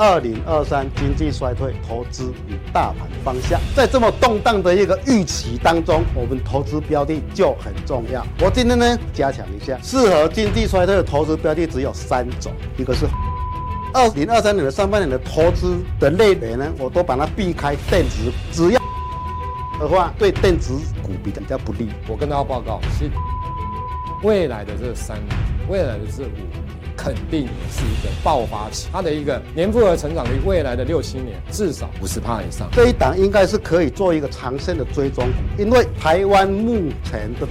二零二三经济衰退投资与大盘方向。在这么动荡的一个预期当中，我们投资标的就很重要。我今天呢，加强一下，适合经济衰退的投资标的只有三种，一个是 二零二三年的上半年的投资的类别呢，我都把它避开电子，只要的话对电子股比较不利。我跟大家报告，是未来的这三年，未来的这五。肯定是一个爆发期，它的一个年复合成长率，未来的六七年至少五十趴以上。这一档应该是可以做一个长线的追踪股，因为台湾目前的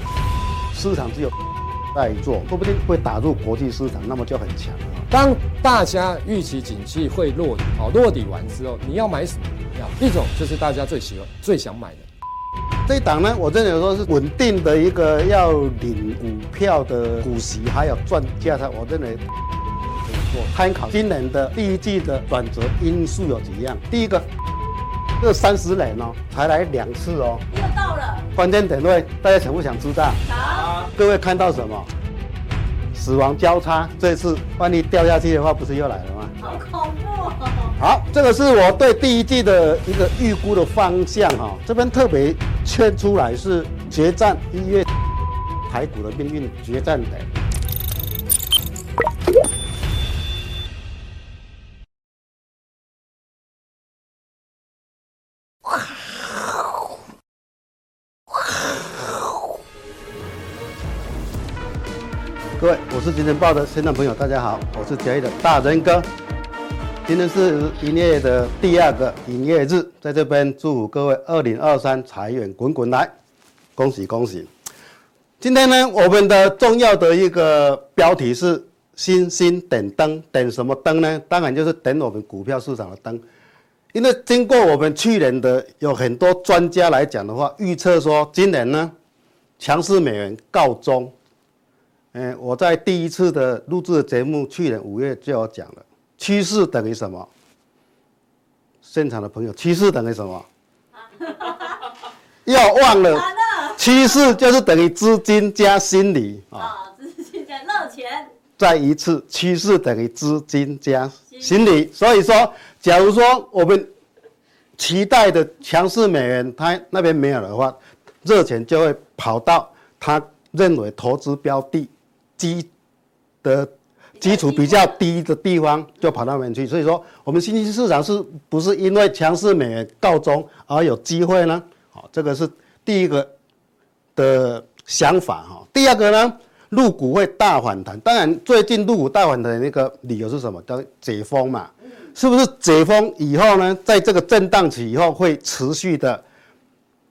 市场只有 在做，说不定会打入国际市场，那么就很强了。当大家预期景气会落底，好，落底完之后，你要买什么股票？一种就是大家最喜欢、最想买的这一档呢，我认为说是稳定的一个要领股票的股息，还有赚价差，我认为可以做参考。今年的第一季的转折因素有几样？第一个，这三十年哦，才来两次哦，又到了关键点位，大家想不想知道？好，各位看到什么？死亡交叉，这次万一掉下去的话，不是又来了吗？好恐怖哦！好，这个是我对第一季的一个预估的方向哈，这边特别。圈出来是决战一月台股的命运决战的。各位，我是金钱豹的现场朋友，大家好，我是交易的大仁哥。今天是营业的第二个营业日，在这边祝福各位二零二三财源滚滚来，恭喜恭喜！今天呢，我们的重要的一个标题是“星星点灯”，点什么灯呢？当然就是点我们股票市场的灯。因为经过我们去年的有很多专家来讲的话，预测说今年呢，强势美元告终。嗯，我在第一次的录制节目，去年五月就有讲了。趋势等于什么？现场的朋友，趋势等于什么？要忘了，趋势就是等于资金加心理啊。资金加热钱。再一次，趋势等于资金加心理。所以说，假如说我们期待的强势美元，它那边没有的话，热钱就会跑到他认为投资标的基的。基础比较低的地方就跑到那边去，所以说我们新兴市场是不是因为强势美元告终而有机会呢？好，这个是第一个的想法哈。第二个呢，陆股会大反弹。当然，最近陆股大反弹的那个理由是什么？叫解封嘛，是不是解封以后呢，在这个震荡期以后会持续的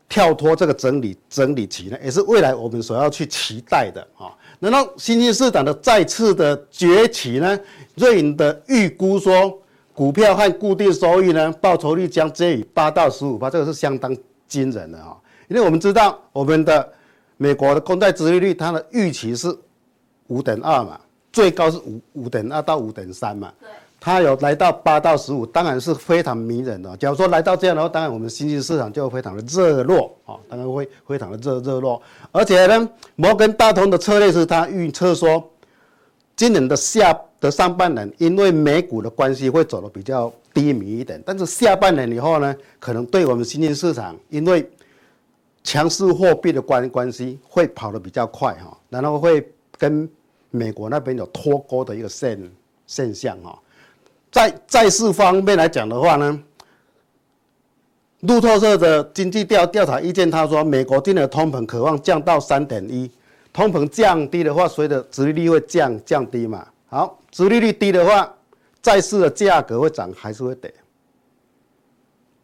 跳脱这个整理整理期呢？也是未来我们所要去期待的啊。难道新兴市场的再次的崛起呢？瑞银的预估说，股票和固定收益呢，报酬率将介于八到十五%，这个是相当惊人的哈。因为我们知道，我们的美国的公债收益率，它的预期是五点二嘛，最高是五五点二到五点三嘛。对。它有来到八到十五，当然是非常迷人的。假如说来到这样的话，当然我们新兴市场就非常的热络啊，当然会非常的热热络。而且呢，摩根大通的策略是他预测说，今年的下的上半年，因为美股的关系会走得比较低迷一点，但是下半年以后呢，可能对我们新兴市场，因为强势货币的关关系，会跑得比较快哈，然后会跟美国那边有脱钩的一个现现象哈。在债市方面来讲的话呢，路透社的经济调调查意见，他说美国今年的通膨可望降到三点一，通膨降低的话，随着殖利率会降降低嘛。好，殖利率低的话，债市的价格会涨还是会跌？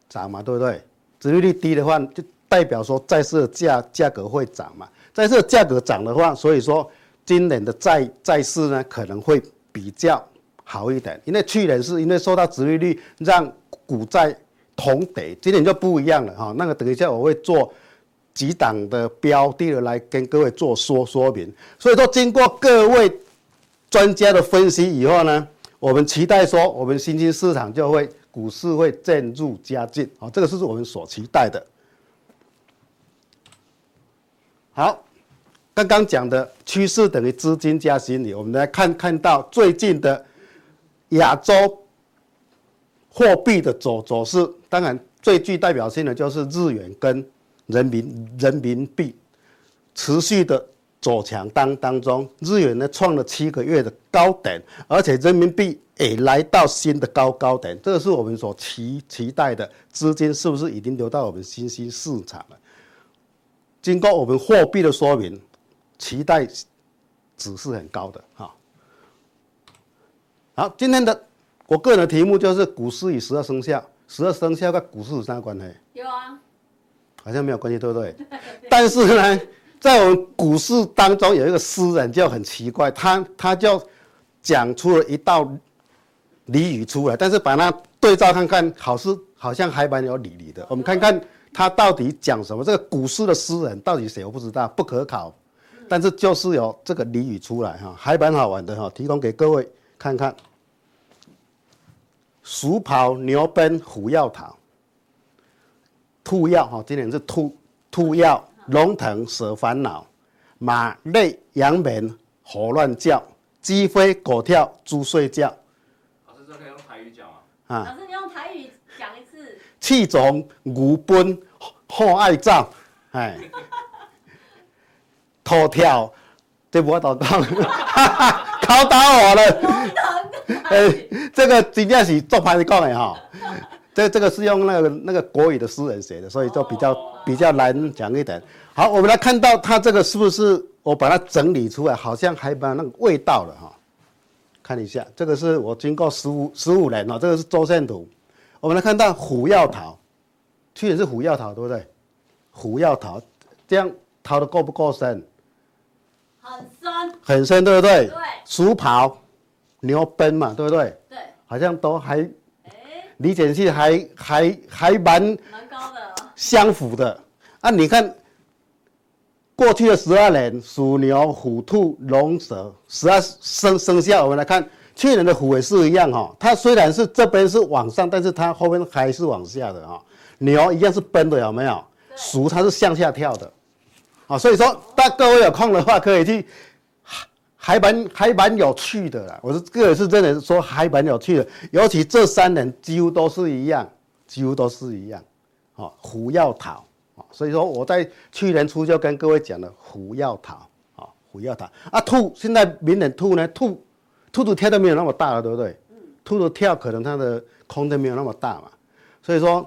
涨嘛，对不对？殖利率低的话，就代表说债市的价价格会涨嘛。债市的价格涨的话，所以说今年的债债市呢可能会比较。好一点，因为去年是因为受到殖利率让股债同跌，今年就不一样了哈。那个等一下我会做几档的标的来跟各位做说说明。所以说经过各位专家的分析以后呢，我们期待说我们新兴市场就会股市会渐入佳境啊，这个是我们所期待的。好，刚刚讲的趋势等于资金加心理，我们来看看到最近的。亚洲货币的走走势，当然最具代表性的就是日元跟人民人民币持续的走强当当中，日元呢创了七个月的高点，而且人民币也来到新的高高点，这是我们所期期待的资金是不是已经流到我们新兴市场了？经过我们货币的说明，期待值是很高的哈。好，今天的。我个人的题目就是股市与十二生肖，十二生肖跟股市有啥关系？有啊，好像没有关系，对不对？但是呢，在我们股市当中有一个诗人就很奇怪，他他就讲出了一道俚语出来，但是把它对照看看，好是好像还蛮有理理的。我们看看他到底讲什么？这个股市的诗人到底谁？我不知道，不可考。但是就是有这个俚语出来哈，还蛮好玩的哈，提供给各位看看。鼠跑牛奔虎要逃，兔要哈，今年是兔兔要龙腾蛇烦恼，马累羊眠猴乱叫，鸡飞狗跳猪睡觉。老师，这可以用台语讲吗？啊，老师你用台语讲一次。气肿牛奔好爱照，哎，头跳，这不会倒倒，考倒我了。哎、欸，这个真正是做牌子讲的哈，这这个是用那个那个国语的诗人写的，所以就比较比较难讲一点。好，我们来看到它这个是不是我把它整理出来，好像还把那个味道了哈。看一下，这个是我经过十五十五年哦，这个是周线图。我们来看到虎要逃，去年是虎要逃，对不对？虎要逃，这样逃的够不够深？很深，很深，对不对？对，鼠跑。牛奔嘛，对不对？对，好像都还，理解性还还还蛮蛮高的，相符的啊！你看，过去的十二年，鼠、牛、虎、兔、龙、蛇，十二生生肖，我们来看，去年的虎也是一样哈。它虽然是这边是往上，但是它后面还是往下的哈。牛一样是奔的，有没有？鼠它是向下跳的，啊，所以说，大各位有空的话，可以去。还蛮还蛮有趣的啦，我是个人是真的说还蛮有趣的，尤其这三年几乎都是一样，几乎都是一样，啊，虎要逃，啊，所以说我在去年初就跟各位讲了，虎要逃，啊，虎要逃，啊，兔现在明年兔呢，兔，兔子跳的没有那么大了，对不对？兔子跳可能它的空间没有那么大嘛，所以说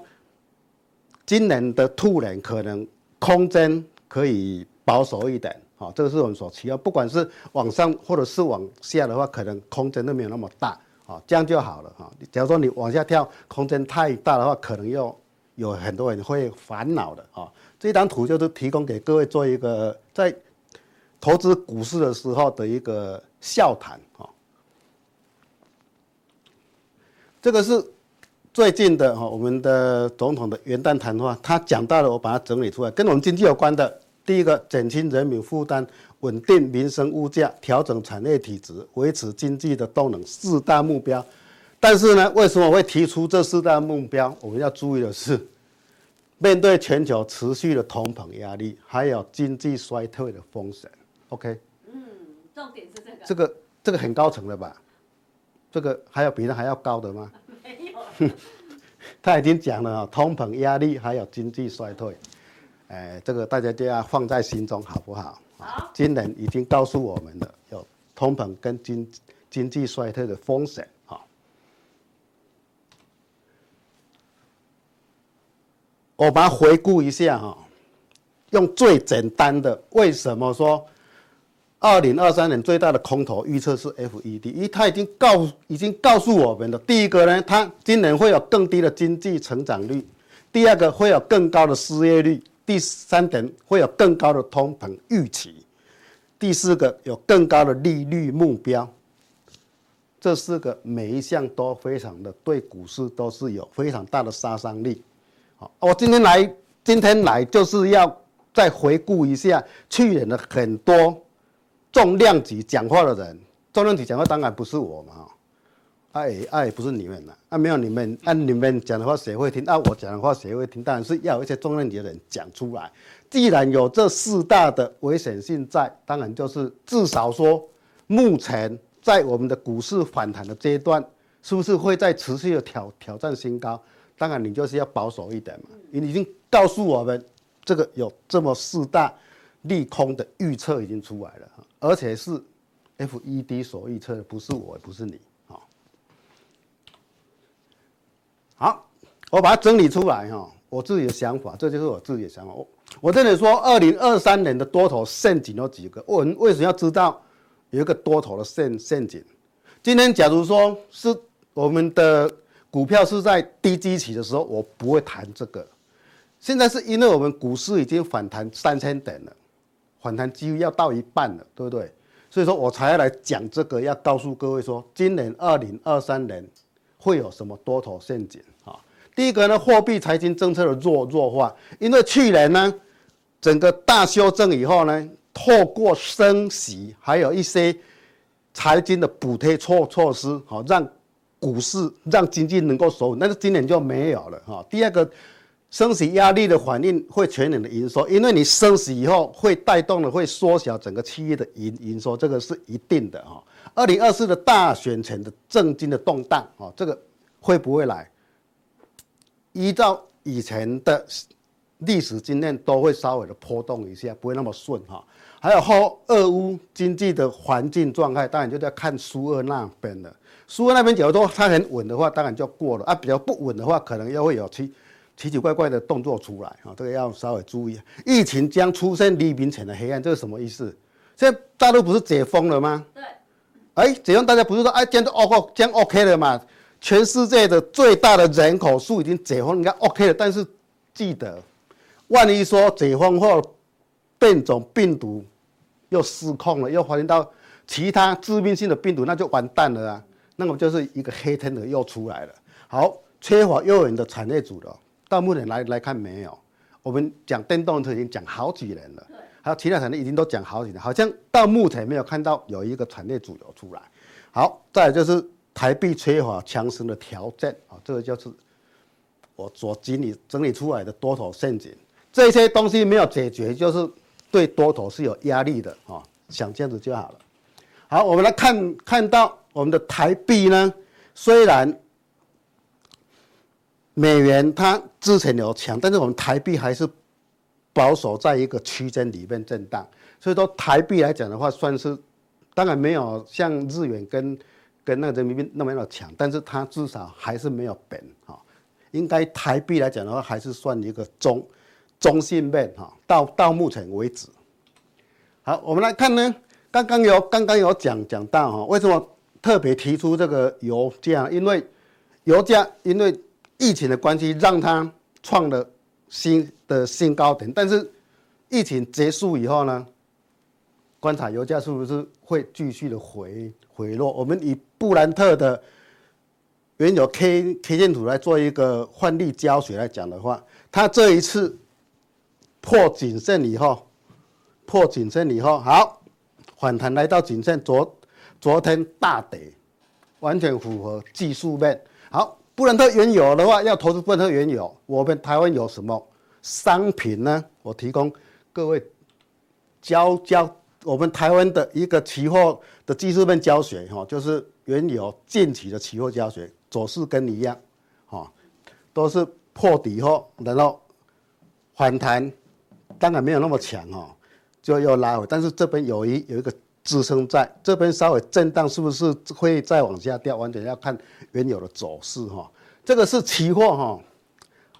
今年的兔年可能空间可以保守一点。好，这个是我们所期望，不管是往上或者是往下的话，可能空间都没有那么大，啊，这样就好了哈。假如说你往下跳，空间太大的话，可能又有很多人会烦恼的啊。这张图就是提供给各位做一个在投资股市的时候的一个笑谈啊。这个是最近的哈，我们的总统的元旦谈话，他讲到了，我把它整理出来，跟我们经济有关的。第一个，减轻人民负担，稳定民生物价，调整产业体质，维持经济的动能，四大目标。但是呢，为什么会提出这四大目标？我们要注意的是，面对全球持续的通膨压力，还有经济衰退的风险。OK？嗯，重点是这个。这个这个很高层的吧？这个还有比它还要高的吗？没有。他已经讲了啊，通膨压力还有经济衰退。哎，这个大家就要放在心中，好不好？好。今年已经告诉我们了，有通膨跟经经济衰退的风险。好，我把它回顾一下哈，用最简单的，为什么说二零二三年最大的空头预测是 FED？因为它已经告已经告诉我们的，第一个呢，它今年会有更低的经济成长率；第二个会有更高的失业率。第三点会有更高的通膨预期，第四个有更高的利率目标，这四个每一项都非常的对股市都是有非常大的杀伤力。好，我今天来今天来就是要再回顾一下去年的很多重量级讲话的人，重量级讲话当然不是我嘛。爱爱不是你们了，啊没有你们，按、你们讲的话谁会听？啊我讲的话谁会听？当然是要有一些重量级的人讲出来。既然有这四大的危险性在，当然就是至少说，目前在我们的股市反弹的阶段，是不是会再持续的挑挑战新高？当然，你就是要保守一点嘛。你已经告诉我们，这个有这么四大利空的预测已经出来了，而且是 FED 所预测的，不是我，也不是你。好，我把它整理出来哈，我自己的想法，这就是我自己的想法。我我这里说，二零二三年的多头陷阱有几个？我们为什么要知道有一个多头的陷陷阱？今天假如说是我们的。股票是在低基期的时候，我不会谈这个。现在是因为我们股市已经反弹三千点了，反弹几乎要到一半了，对不对？所以说我才要来讲这个，要告诉各位说，今年二零二三年会有什么多头陷阱啊？第一个呢，货币财经政策的弱弱化，因为去年呢，整个大修正以后呢，透过升息，还有一些财经的补贴措措施，好让。股市让经济能够守稳，但是今年就没有了哈。第二个，升息压力的反应会全年的营收，因为你升息以后会带动的会缩小整个企业的营营收，这个是一定的哈。二零二四的大选前的政经的动荡啊，这个会不会来？依照以前的历史经验，都会稍微的波动一下，不会那么顺哈。还有后俄乌经济的环境状态，当然就在看苏俄那边的。苏俄那边假如说它很稳的话，当然就过了啊。比较不稳的话，可能又会有奇奇奇怪怪的动作出来啊。这个要稍微注意。疫情将出现黎明前的黑暗，这是什么意思？现在大陆不是解封了吗？对。哎，解封大家不是说哎，这样就 OK，这样 OK 了嘛？全世界的最大的人口数已经解封，应该 OK 了。但是记得，万一说解封后变种病毒又失控了，又发现到其他致命性的病毒，那就完蛋了啊！那么就是一个黑天鹅又出来了。好，缺乏诱人的产业组了，到目前来来看没有。我们讲电动车已经讲好几年了，还有其他产业已经都讲好几年，好像到目前没有看到有一个产业主流出来。好，再就是台币缺乏强势的条件啊，这个就是我所整理整理出来的多头陷阱。这些东西没有解决，就是对多头是有压力的啊，想这样子就好了。好，我们来看看到。我们的台币呢，虽然美元它之前有强，但是我们台币还是保守在一个区间里面震荡。所以说台币来讲的话，算是当然没有像日元跟跟那个人民币那么样的强，但是它至少还是没有贬哈。应该台币来讲的话，还是算一个中中性面哈。到到目前为止，好，我们来看呢，刚刚有刚刚有讲讲到哈，为什么？特别提出这个油价，因为油价因为疫情的关系，让它创了新的新高点。但是疫情结束以后呢，观察油价是不是会继续的回回落？我们以布兰特的原油 K K 线图来做一个换例教学来讲的话，它这一次破颈线以后，破颈线以后，好反弹来到颈线昨。昨天大跌，完全符合技术面。好，布兰特原油的话，要投资布兰特原油，我们台湾有什么商品呢？我提供各位教教我们台湾的一个期货的技术面教学，哈，就是原油近期的期货教学，走势跟你一样，哈，都是破底后，然后反弹，当然没有那么强，哈，就又拉回，但是这边有一有一个。支撑在这边稍微震荡，是不是会再往下掉？完全要看原有的走势哈。这个是期货哈，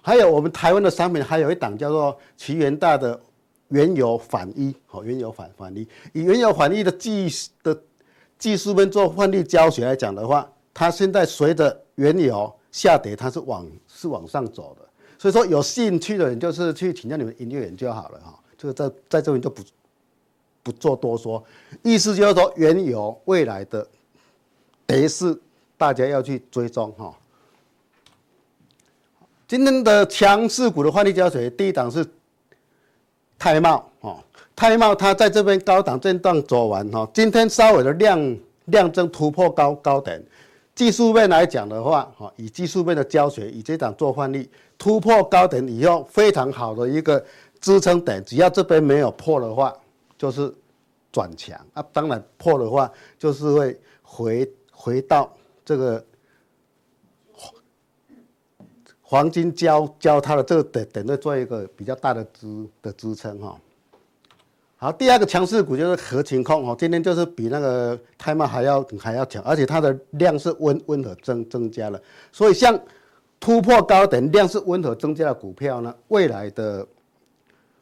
还有我们台湾的商品，还有一档叫做奇元大的原油反一，好，原油反反一。以原油反一的技的技术面做换例教学来讲的话，它现在随着原油下跌，它是往是往上走的。所以说有兴趣的人就是去请教你们营业员就好了哈。这个在在这边就不。不做多说，意思就是说，原油未来的跌势，大家要去追踪哈。今天的强势股的换力胶水，第一档是泰茂哦，泰茂它在这边高档震荡走完哈，今天稍微的量量增突破高高点，技术面来讲的话哈，以技术面的胶水，以这档做换力突破高点以后，非常好的一个支撑点，只要这边没有破的话。就是转强。啊，当然破的话，就是会回回到这个黄金交交它的这个点点位做一个比较大的支的支撑哈。好，第二个强势股就是合情控哦，今天就是比那个泰茂还要还要强，而且它的量是温温和增增加了，所以像突破高点量是温和增加的股票呢，未来的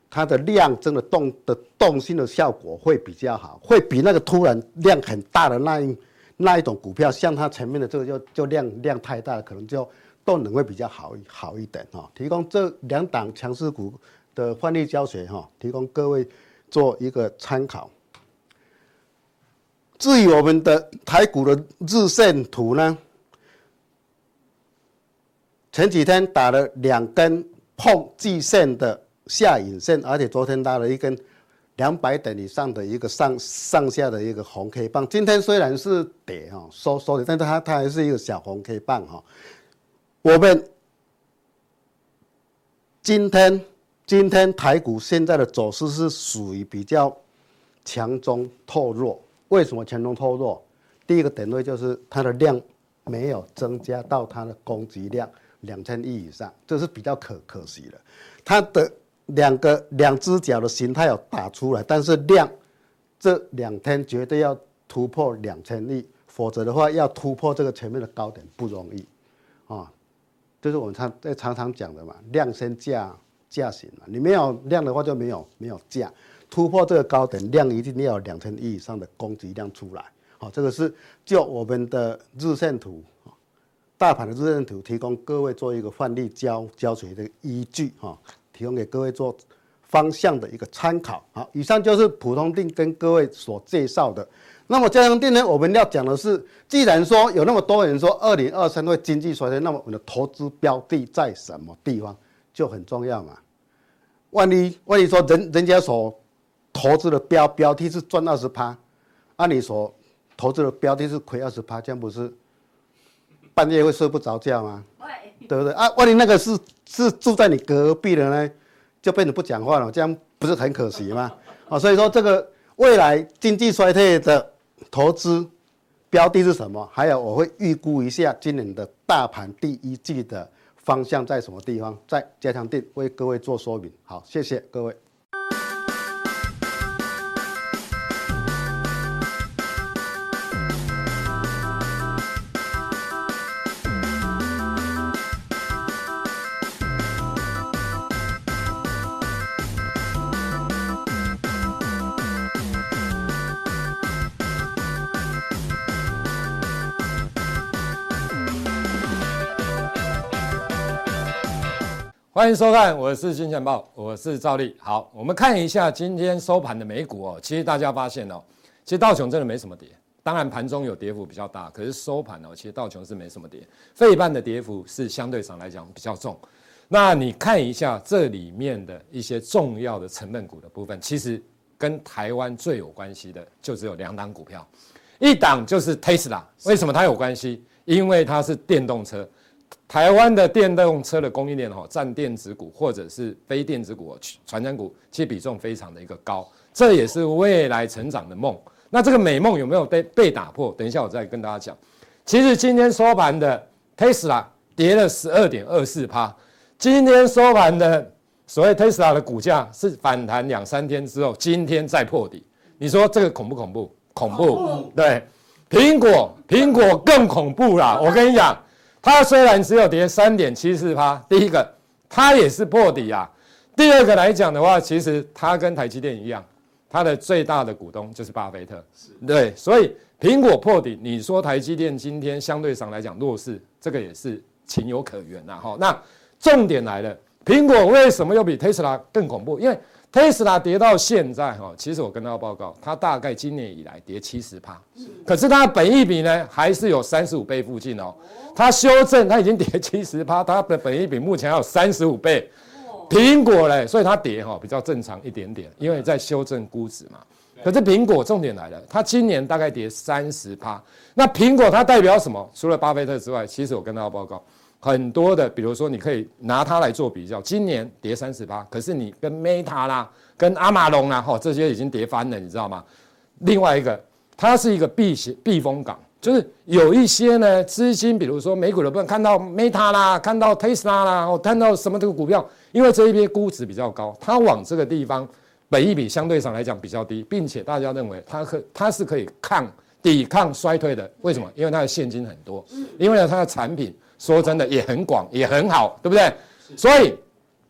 它的量增的动的动性的效果会比较好，会比那个突然量很大的那一那一种股票，像它前面的这个就就量量太大了，可能就动能会比较好好一点哈。提供这两档强势股的范例教学哈，提供各位。做一个参考。至于我们的台股的日线图呢，前几天打了两根碰季线的下影线，而且昨天打了一根两百点以上的一个上上下的一个红 K 棒。今天虽然是跌哈收收的，但是它它还是一个小红 K 棒哈。我们今天。今天台股现在的走势是属于比较强中透弱。为什么强中透弱？第一个点位就是它的量没有增加到它的攻击量两千亿以上，这是比较可可惜的。它的两个两只脚的形态有打出来，但是量这两天绝对要突破两千亿，否则的话要突破这个前面的高点不容易啊。就是我们常在常常讲的嘛，量先价。价型嘛，你没有量的话就没有没有价，突破这个高点，量一定要有两千亿以上的供给量出来。好，这个是就我们的日线图，大盘的日线图提供各位做一个范例教教学的依据哈，提供给各位做方向的一个参考。好，以上就是普通定跟各位所介绍的。那么加强錠呢，我们要讲的是，既然说有那么多人说二零二三会经济衰退，那么我们的投资标的在什么地方？就很重要嘛，万一万一说人人家所投资的标标的是赚二十趴，按你所投资的标的是亏二十趴，这样不是半夜会睡不着觉吗？对不对啊？万一那个是是住在你隔壁的呢，就变成不讲话了，这样不是很可惜吗？啊，所以说这个未来经济衰退的投资标的是什么？还有我会预估一下今年的大盘第一季的。方向在什么地方？在加强定为各位做说明。好，谢谢各位。欢迎收看，我是金钱报，我是赵力。好，我们看一下今天收盘的美股哦。其实大家发现哦，其实道琼真的没什么跌，当然盘中有跌幅比较大，可是收盘哦，其实道琼是没什么跌。费半的跌幅是相对上来讲比较重。那你看一下这里面的一些重要的成分股的部分，其实跟台湾最有关系的就只有两档股票，一档就是 Tesla。为什么它有关系？因为它是电动车。台湾的电动车的供应链哈，占电子股或者是非电子股、传产股，其实比重非常的一个高，这也是未来成长的梦。那这个美梦有没有被被打破？等一下我再跟大家讲。其实今天收盘的 Tesla 跌了十二点二四趴，今天收盘的所谓 Tesla 的股价是反弹两三天之后，今天再破底。你说这个恐不恐怖？恐怖。对，苹果，苹果更恐怖啦！我跟你讲。它虽然只有跌三点七四趴，第一个它也是破底啊。第二个来讲的话，其实它跟台积电一样，它的最大的股东就是巴菲特，对，所以苹果破底，你说台积电今天相对上来讲弱势，这个也是情有可原呐。哈，那重点来了，苹果为什么又比特斯拉更恐怖？因为特斯拉跌到现在哈，其实我跟大家报告，它大概今年以来跌七十趴，可是它的本益比呢，还是有三十五倍附近哦。它修正，它已经跌 七十趴，它的本益比目前还有三十五倍。苹果嘞，所以它跌哈比较正常一点点，因为在修正估值嘛。可是苹果重点来了，它今年大概跌三十趴。那苹果它代表什么？除了巴菲特之外，其实我跟大家报告。很多的，比如说，你可以拿它来做比较。今年跌三十八，可是你跟 Meta 啦、跟阿马龙啊，哈，这些已经跌翻了，你知道吗？另外一个，它是一个避险避风港，就是有一些呢资金，比如说美股的部分看到 Meta 啦，看到 Tesla 啦，哦，看到什么这个股票，因为这一边估值比较高，它往这个地方，本益比相对上来讲比较低，并且大家认为它可它是可以抗抵抗衰退的。为什么？因为它的现金很多，因为呢它的产品说真的也很广，也很好，对不对？所以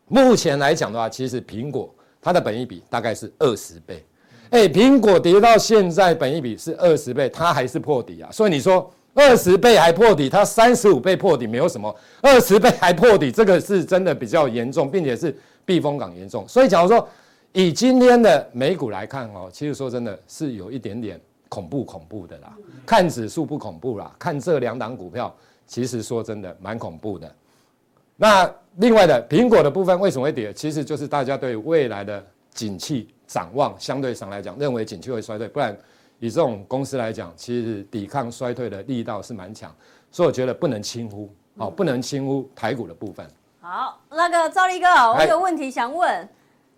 目前来讲的话，其实苹果它的本益比大概是二十倍。哎，苹果跌到现在，本益比是二十倍，它还是破底啊。所以你说二十倍还破底，它三十五倍破底没有什么，二十倍还破底，这个是真的比较严重，并且是避风港严重。所以假如说以今天的美股来看哦，其实说真的是有一点点恐怖恐怖的啦。看指数不恐怖啦，看这两档股票，其实说真的蛮恐怖的。那另外的苹果的部分为什么会跌？其实就是大家对未来的景气。展望相对上来讲，认为景气会衰退，不然以这种公司来讲，其实抵抗衰退的力道是蛮强，所以我觉得不能轻忽，好，不能轻忽台股的部分。好，那个赵立哥，我有问题想问，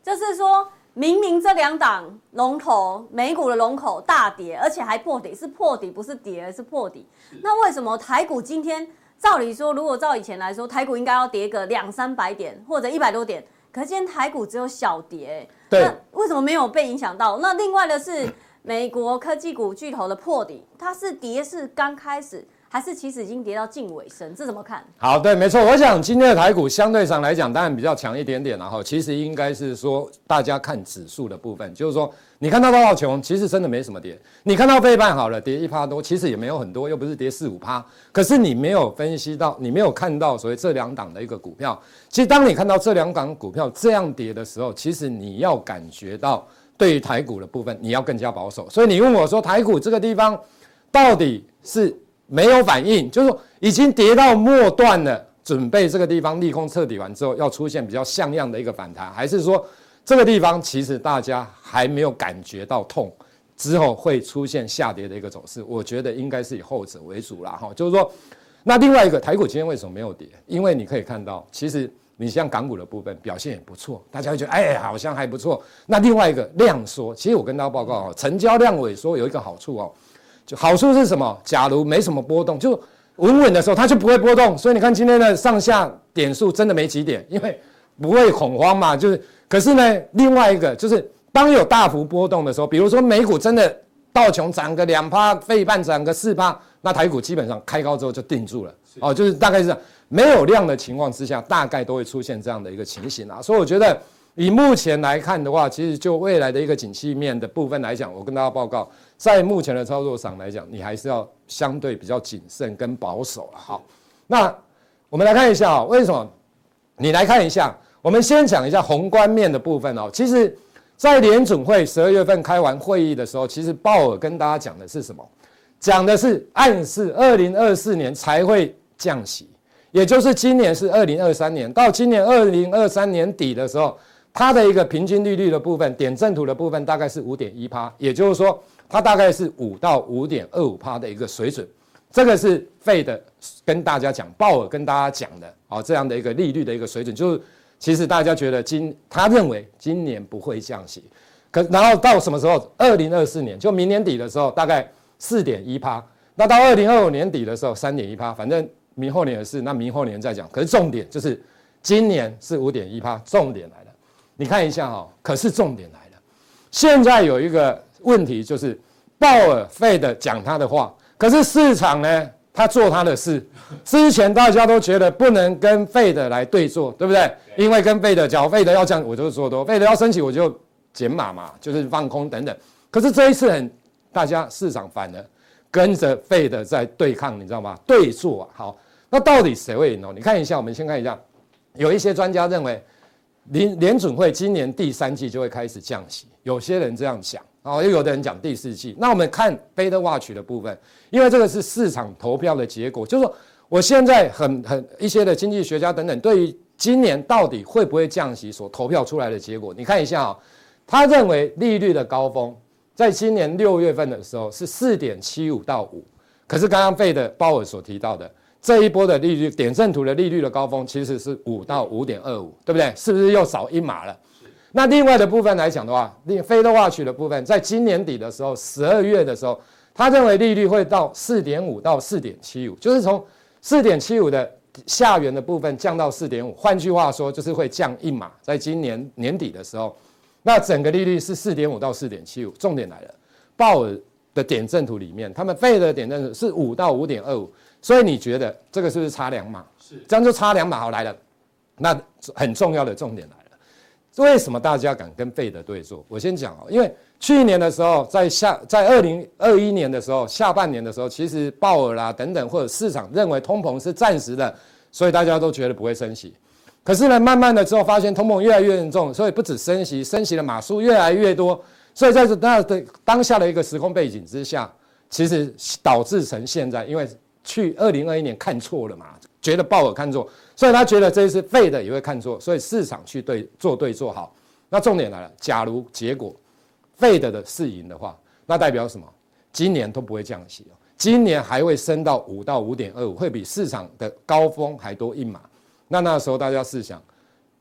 就是说明明这两档龙头美股的龙头大跌，而且还破底，是破底不是跌，而是破底，那为什么台股今天照理说，如果照以前来说，台股应该要跌个两三百点或者一百多点？可是今天台股只有小跌，对，那为什么没有被影响到？那另外的是美国科技股巨头的破底，它是跌是刚开始。还是其实已经跌到近尾声，这怎么看？好，对，没错。我想今天的台股相对上来讲，当然比较强一点点，然后其实应该是说，大家看指数的部分，就是说，你看到道琼，其实真的没什么跌。你看到费半好了，跌一趴多，其实也没有很多，又不是跌四五趴。可是你没有分析到，你没有看到所谓这两档的一个股票。其实当你看到这两档股票这样跌的时候，其实你要感觉到对于台股的部分，你要更加保守。所以你问我说，台股这个地方到底是？没有反应，就是说已经跌到末段了，准备这个地方利空彻底完之后，要出现比较像样的一个反弹，还是说这个地方其实大家还没有感觉到痛，之后会出现下跌的一个走势？我觉得应该是以后者为主啦。哈。就是说，那另外一个台股今天为什么没有跌？因为你可以看到，其实你像港股的部分表现也不错，大家会觉得哎，好像还不错。那另外一个量缩，其实我跟大家报告啊，成交量萎缩有一个好处哦。就好处是什么？假如没什么波动，就稳稳的时候，它就不会波动。所以你看今天的上下点数真的没几点，因为不会恐慌嘛。就是，可是呢，另外一个就是当有大幅波动的时候，比如说美股真的道琼涨个两趴，费半涨个四趴，那台股基本上开高之后就定住了。哦，就是大概是这样，没有量的情况之下，大概都会出现这样的一个情形啊。所以我觉得。以目前来看的话，其实就未来的一个景气面的部分来讲，我跟大家报告，在目前的操作上来讲，你还是要相对比较谨慎跟保守了。好，那我们来看一下啊，为什么？你来看一下，我们先讲一下宏观面的部分哦。其实，在联准会十二月份开完会议的时候，其实鲍尔跟大家讲的是什么？讲的是暗示二零二四年才会降息，也就是今年是二零二三年，到今年二零二三年底的时候。它的一个平均利率的部分，点阵图的部分大概是五点一趴，也就是说，它大概是五到五点二五趴的一个水准。这个是费的跟大家讲，鲍尔跟大家讲的啊，这样的一个利率的一个水准，就是其实大家觉得今他认为今年不会降息，可然后到什么时候？二零二四年，就明年底的时候，大概四点一趴。那到二零二五年底的时候，三点一趴。反正明后年的事，那明后年再讲。可是重点就是今年是五点一趴，重点了。你看一下哈，可是重点来了，现在有一个问题就是，鲍尔费的讲他的话，可是市场呢，他做他的事。之前大家都觉得不能跟费的来对做，对不对？因为跟费的讲，费的要降，我就做多；费的要升起，我就减码嘛，就是放空等等。可是这一次很，大家市场反而跟着费的在对抗，你知道吗？对做啊。好，那到底谁会赢呢？你看一下，我们先看一下，有一些专家认为。联联准会今年第三季就会开始降息，有些人这样讲，哦，又有的人讲第四季。那我们看 Fed Watch 的部分，因为这个是市场投票的结果，就是说我现在很很一些的经济学家等等，对于今年到底会不会降息所投票出来的结果，你看一下啊，他认为利率的高峰在今年六月份的时候是四点七五到五，可是刚刚被的鲍尔所提到的。这一波的利率点阵图的利率的高峰其实是五到五点二五，对不对？是不是又少一码了？那另外的部分来讲的话，Fed Watch 的部分，在今年底的时候，十二月的时候，他认为利率会到四点五到四点七五，就是从四点七五的下缘的部分降到四点五。换句话说，就是会降一码，在今年年底的时候，那整个利率是四点五到四点七五。重点来了，鲍尔的点阵图里面，他们费的点阵图是五到五点二五，所以你觉得这个是不是差两码？是，这样就差两码。好，来了，那很重要的重点来了。为什么大家敢跟费德对坐？我先讲哦，因为去年的时候，在下在二零二一年的时候，下半年的时候，其实鲍尔啦等等，或者市场认为通膨是暂时的，所以大家都觉得不会升息。可是呢，慢慢的之后发现通膨越来越严重，所以不止升息，升息的码数越来越多，所以在这那的当下的一个时空背景之下，其实导致成现在，因为去二零二一年看错了嘛，觉得鲍尔看错。所以他觉得这一次费的也会看错，所以市场去对做对做好。那重点来了，假如结果费的的是赢的话，那代表什么？今年都不会降息哦，今年还会升到五到五点二五，会比市场的高峰还多一码。那那时候大家试想，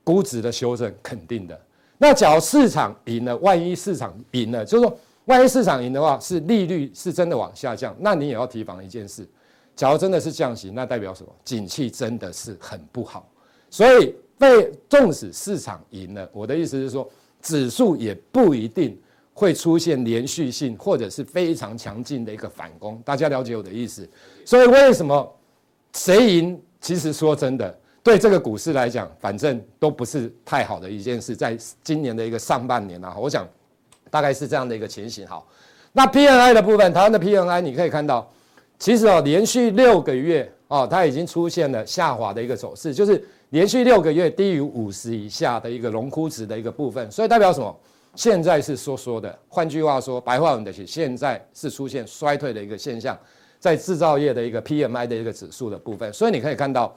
估值的修正肯定的。那假如市场赢了，万一市场赢了，就是说万一市场赢的话，是利率是真的往下降，那你也要提防一件事。假如真的是降息，那代表什么？景气真的是很不好。所以被纵使市场赢了，我的意思是说，指数也不一定会出现连续性或者是非常强劲的一个反攻。大家了解我的意思？所以为什么谁赢？其实说真的，对这个股市来讲，反正都不是太好的一件事。在今年的一个上半年啊，我想大概是这样的一个情形。好，那 PMI 的部分，台湾的 PMI 你可以看到。其实哦，连续六个月哦，它已经出现了下滑的一个走势，就是连续六个月低于五十以下的一个荣枯值的一个部分，所以代表什么？现在是缩缩的。换句话说，白话文的是现在是出现衰退的一个现象，在制造业的一个 PMI 的一个指数的部分。所以你可以看到，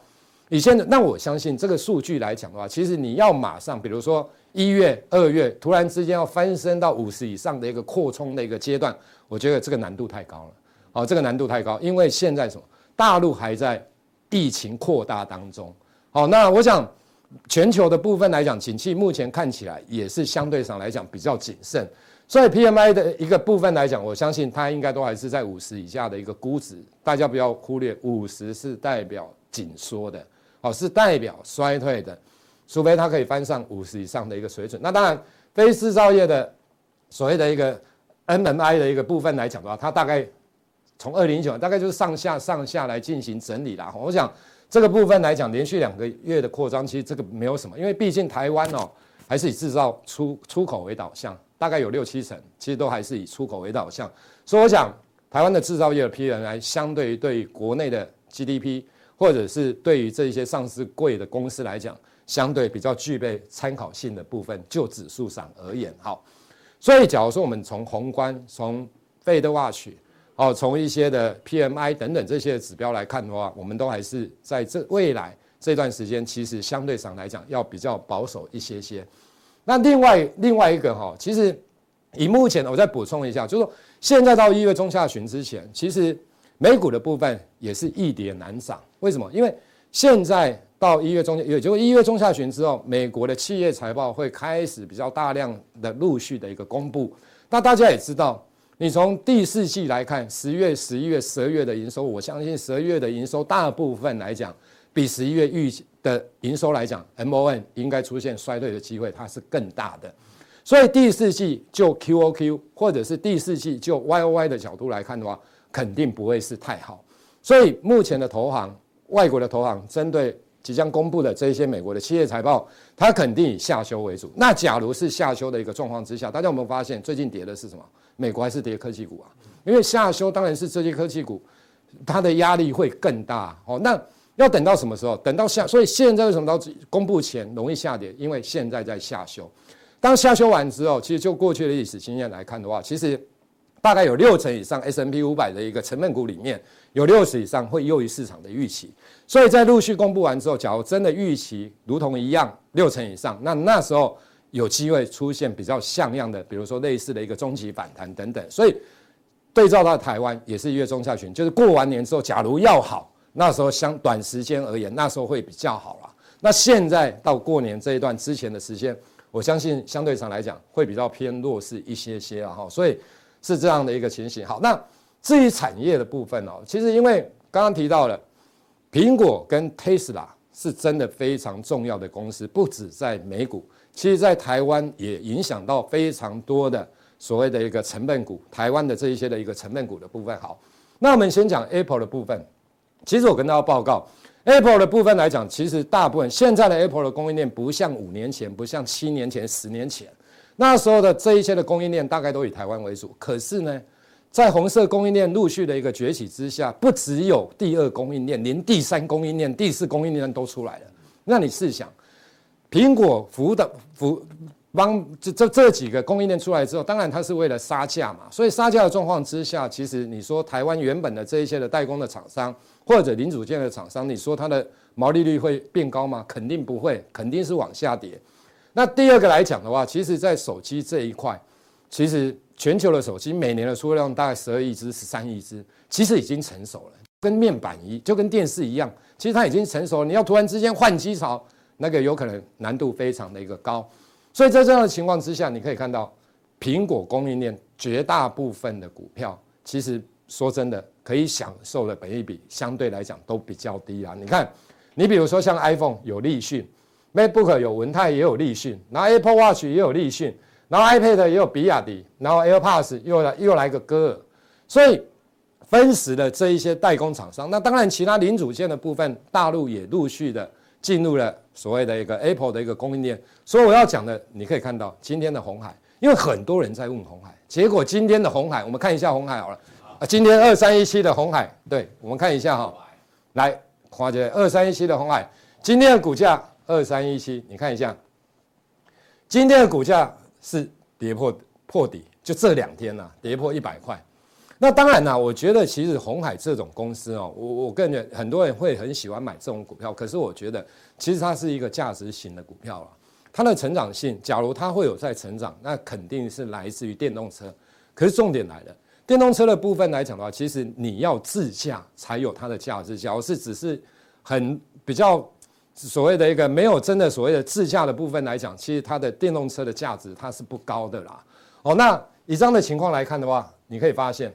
你现在那我相信这个数据来讲的话，其实你要马上，比如说一月、二月突然之间要翻身到五十以上的一个扩充的一个阶段，我觉得这个难度太高了。好，这个难度太高，因为现在什么？大陆还在疫情扩大当中。好，那我想全球的部分来讲，景气目前看起来也是相对上来讲比较谨慎。所以 PMI 的一个部分来讲，我相信它应该都还是在五十以下的一个估值。大家不要忽略，五十是代表紧缩的，好，是代表衰退的，除非它可以翻上五十以上的一个水准。那当然，非制造业的所谓的一个 NMI 的一个部分来讲的话，它大概。从二零一九大概就是上下上下来进行整理啦。我想这个部分来讲，连续两个月的扩张，其实这个没有什么，因为毕竟台湾哦还是以制造出出口为导向，大概有六七成，其实都还是以出口为导向。所以我想，台湾的制造业的 PMI 相对于对于国内的 GDP，或者是对于这些上市贵的公司来讲，相对比较具备参考性的部分，就指数上而言，好。所以假如说我们从宏观，从 FedWatch 哦，从一些的 PMI 等等这些指标来看的话，我们都还是在这未来这段时间，其实相对上来讲要比较保守一些些。那另外另外一个哈，其实以目前我再补充一下，就是说现在到一月中下旬之前，其实美股的部分也是易跌难涨。为什么？因为现在到一月中，也就一月中下旬之后，美国的企业财报会开始比较大量的陆续的一个公布。那大家也知道。你从第四季来看，十月、十一月、十二月的营收，我相信十二月的营收大部分来讲，比十一月预的营收来讲，MON 应该出现衰退的机会，它是更大的。所以第四季就 QOQ 或者是第四季就 YOY 的角度来看的话，肯定不会是太好。所以目前的投行，外国的投行针对即将公布的这些美国的企业财报，它肯定以下修为主。那假如是下修的一个状况之下，大家有没有发现最近跌的是什么？美国还是跌科技股啊，因为下修当然是这些科技股，它的压力会更大哦。那要等到什么时候？等到下，所以现在为什么到公布前容易下跌？因为现在在下修。当下修完之后，其实就过去的历史经验来看的话，其实大概有六成以上 S&P 五百的一个成分股里面，有六十以上会优于市场的预期。所以在陆续公布完之后，假如真的预期如同一样六成以上，那那时候。有机会出现比较像样的，比如说类似的一个中期反弹等等，所以对照到台湾也是一月中下旬，就是过完年之后，假如要好，那时候相短时间而言，那时候会比较好了。那现在到过年这一段之前的时间，我相信相对上来讲会比较偏弱势一些些啊哈，所以是这样的一个情形。好，那至于产业的部分哦，其实因为刚刚提到了苹果跟 Tesla 是真的非常重要的公司，不止在美股，其实在台湾也影响到非常多的所谓的一个成分股，台湾的这一些的一个成分股的部分。好，那我们先讲 Apple 的部分。其实我跟大家报告，Apple 的部分来讲，其实大部分现在的 Apple 的供应链不像五年前，不像七年前、十年前，那时候的这一些的供应链大概都以台湾为主。可是呢，在红色供应链陆续的一个崛起之下，不只有第二供应链，连第三供应链、第四供应链都出来了。那你试想，苹果服的服帮这这这几个供应链出来之后，当然它是为了杀价嘛。所以杀价的状况之下，其实你说台湾原本的这一些的代工的厂商。或者零组件的厂商，你说它的毛利率会变高吗？肯定不会，肯定是往下跌。那第二个来讲的话，其实，在手机这一块，其实全球的手机每年的出货量大概十二亿只、十三亿只，其实已经成熟了，跟面板一，就跟电视一样，其实它已经成熟了。你要突然之间换机槽，那个有可能难度非常的一个高。所以在这样的情况之下，你可以看到苹果供应链绝大部分的股票，其实说真的。可以享受的本益比相对来讲都比较低啊。你看，你比如说像 iPhone 有立讯，MacBook 有文泰也有立讯，然后 Apple Watch 也有立讯，然后 iPad 也有比亚迪，然后 AirPods 又来又来个歌尔，所以分时的这一些代工厂商，那当然其他零组件的部分，大陆也陆续的进入了所谓的一个 Apple 的一个供应链。所以我要讲的，你可以看到今天的红海，因为很多人在问红海，结果今天的红海，我们看一下红海好了。啊，今天二三一七的红海，对，我们看一下哈，来，华姐，二三一七的红海，今天的股价二三一七，你看一下，今天的股价是跌破破底，就这两天呐，跌破一百块。那当然啦，我觉得其实红海这种公司哦，我我个人很多人会很喜欢买这种股票，可是我觉得其实它是一个价值型的股票了，它的成长性，假如它会有在成长，那肯定是来自于电动车。可是重点来了。电动车的部分来讲的话，其实你要自驾才有它的价值。假如是只是很比较所谓的一个没有真的所谓的自驾的部分来讲，其实它的电动车的价值它是不高的啦。哦，那以这样的情况来看的话，你可以发现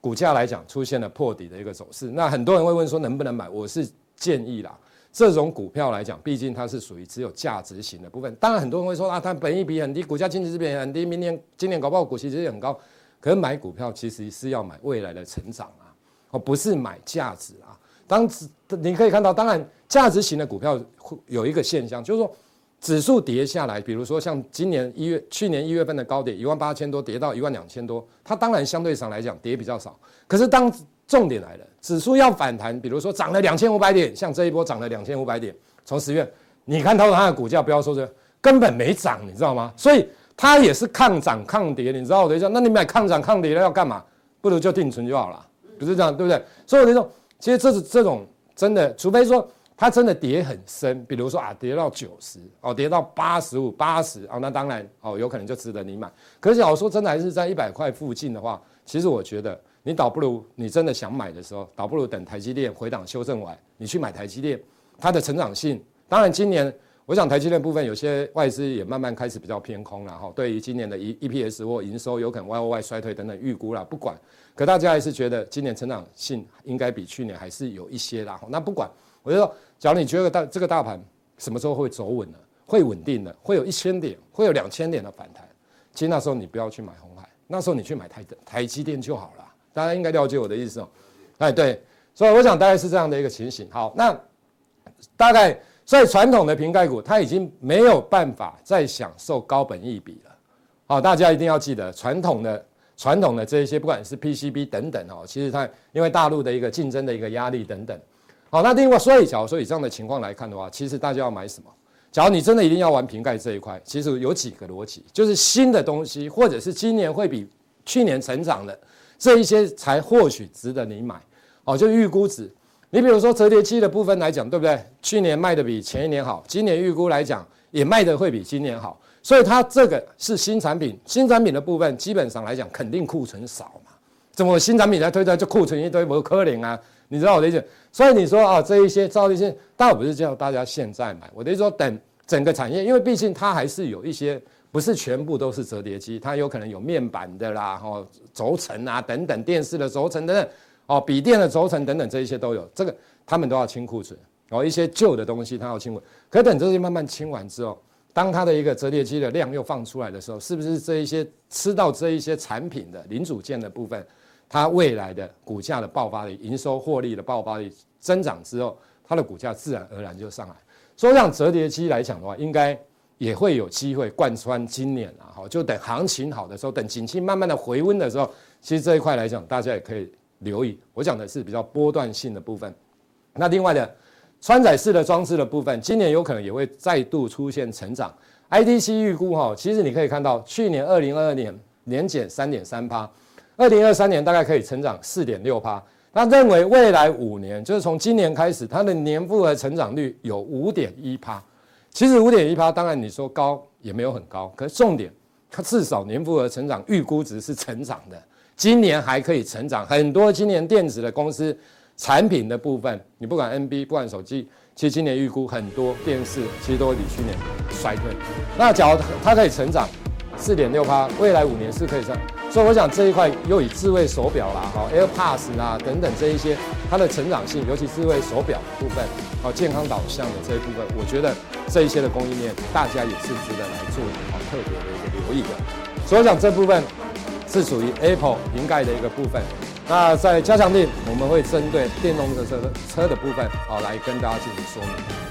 股价来讲出现了破底的一个走势。那很多人会问说能不能买？我是建议啦，这种股票来讲，毕竟它是属于只有价值型的部分。当然很多人会说啊，它本益比很低，股价净值比很低，明年今年搞不好股息其实也很高。可是买股票其实是要买未来的成长啊，哦，不是买价值啊。当指你可以看到，当然价值型的股票会有一个现象，就是说指数跌下来，比如说像今年一月、去年一月份的高点一万八千多，跌到一万两千多，它当然相对上来讲跌比较少。可是当重点来了，指数要反弹，比如说涨了两千五百点，像这一波涨了两千五百点，从十月你看到它的股价，不要说这，根本没涨，你知道吗？所以。它也是抗涨抗跌，你知道我的意思？那你买抗涨抗跌的要干嘛？不如就定存就好了，不是这样，对不对？所以我就说，其实这是这种真的，除非说它真的跌很深，比如说啊，跌到九十哦，跌到八十五、八十哦，那当然哦，有可能就值得你买。可是我说真的还是在一百块附近的话，其实我觉得你倒不如你真的想买的时候，倒不如等台积电回档修正完，你去买台积电，它的成长性，当然今年。我想台积电部分有些外资也慢慢开始比较偏空了哈，对于今年的 E EPS 或营收有可能 Y O Y 衰退等等预估了，不管，可大家还是觉得今年成长性应该比去年还是有一些啦。那不管，我就说，假如你觉得大这个大盘什么时候会走稳呢？会稳定的，会有一千点，会有两千点的反弹，其实那时候你不要去买红海，那时候你去买台台积电就好了。大家应该了解我的意思哦。哎，对，所以我想大概是这样的一个情形。好，那大概。所以传统的瓶盖股，它已经没有办法再享受高本益比了。好，大家一定要记得，传统的传统的这一些，不管是 PCB 等等哦，其实它因为大陆的一个竞争的一个压力等等。好，那另外，所以假如说以这样的情况来看的话，其实大家要买什么？假如你真的一定要玩瓶盖这一块，其实有几个逻辑，就是新的东西，或者是今年会比去年成长的这一些，才或许值得你买。哦，就预估值。你比如说折叠机的部分来讲，对不对？去年卖的比前一年好，今年预估来讲也卖的会比今年好，所以它这个是新产品。新产品的部分基本上来讲，肯定库存少嘛。怎么新产品才推出就库存一堆，不可能啊？你知道我的意思？所以你说啊，这一些照例当然不是叫大家现在买，我的意思说等整个产业，因为毕竟它还是有一些不是全部都是折叠机，它有可能有面板的啦，哦，轴承啊等等，电视的轴承等等，哦，笔电的轴承等等，这一些都有，这个他们都要清库存，哦，一些旧的东西它要清库，可等这些慢慢清完之后，当它的一个折叠机的量又放出来的时候，是不是这一些吃到这一些产品的零组件的部分，它未来的股价的爆发力、营收获利的爆发力增长之后，它的股价自然而然就上来。所以像折叠机来讲的话，应该。也会有机会贯穿今年啊，好，就等行情好的时候，等景气慢慢的回温的时候，其实这一块来讲，大家也可以留意。我讲的是比较波段性的部分。那另外的穿载式的装置的部分，今年有可能也会再度出现成长。IDC 预估哈，其实你可以看到，去年二零二二年年减三点三趴，二零二三年大概可以成长四点六趴。那认为未来五年，就是从今年开始，它的年复合成长率有五点一趴。其实五点一趴，当然你说高也没有很高，可是重点，它至少年复合成长预估值是成长的，今年还可以成长。很多今年电子的公司产品的部分，你不管 NB，不管手机，其实今年预估很多电视其实都会比去年衰退。那假如它可以成长四点六趴，未来五年是可以上。所以我想这一块又以智慧手表啦、哈 AirPods 啦等等这一些，它的成长性，尤其智慧手表部分，好健康导向的这一部分，我觉得这一些的供应链，大家也是值得来做一好特别的一个留意的。所以我想这部分是属于 Apple 瓶盖的一个部分。那在加强錠，我们会针对电动车车的部分，好来跟大家进行说明。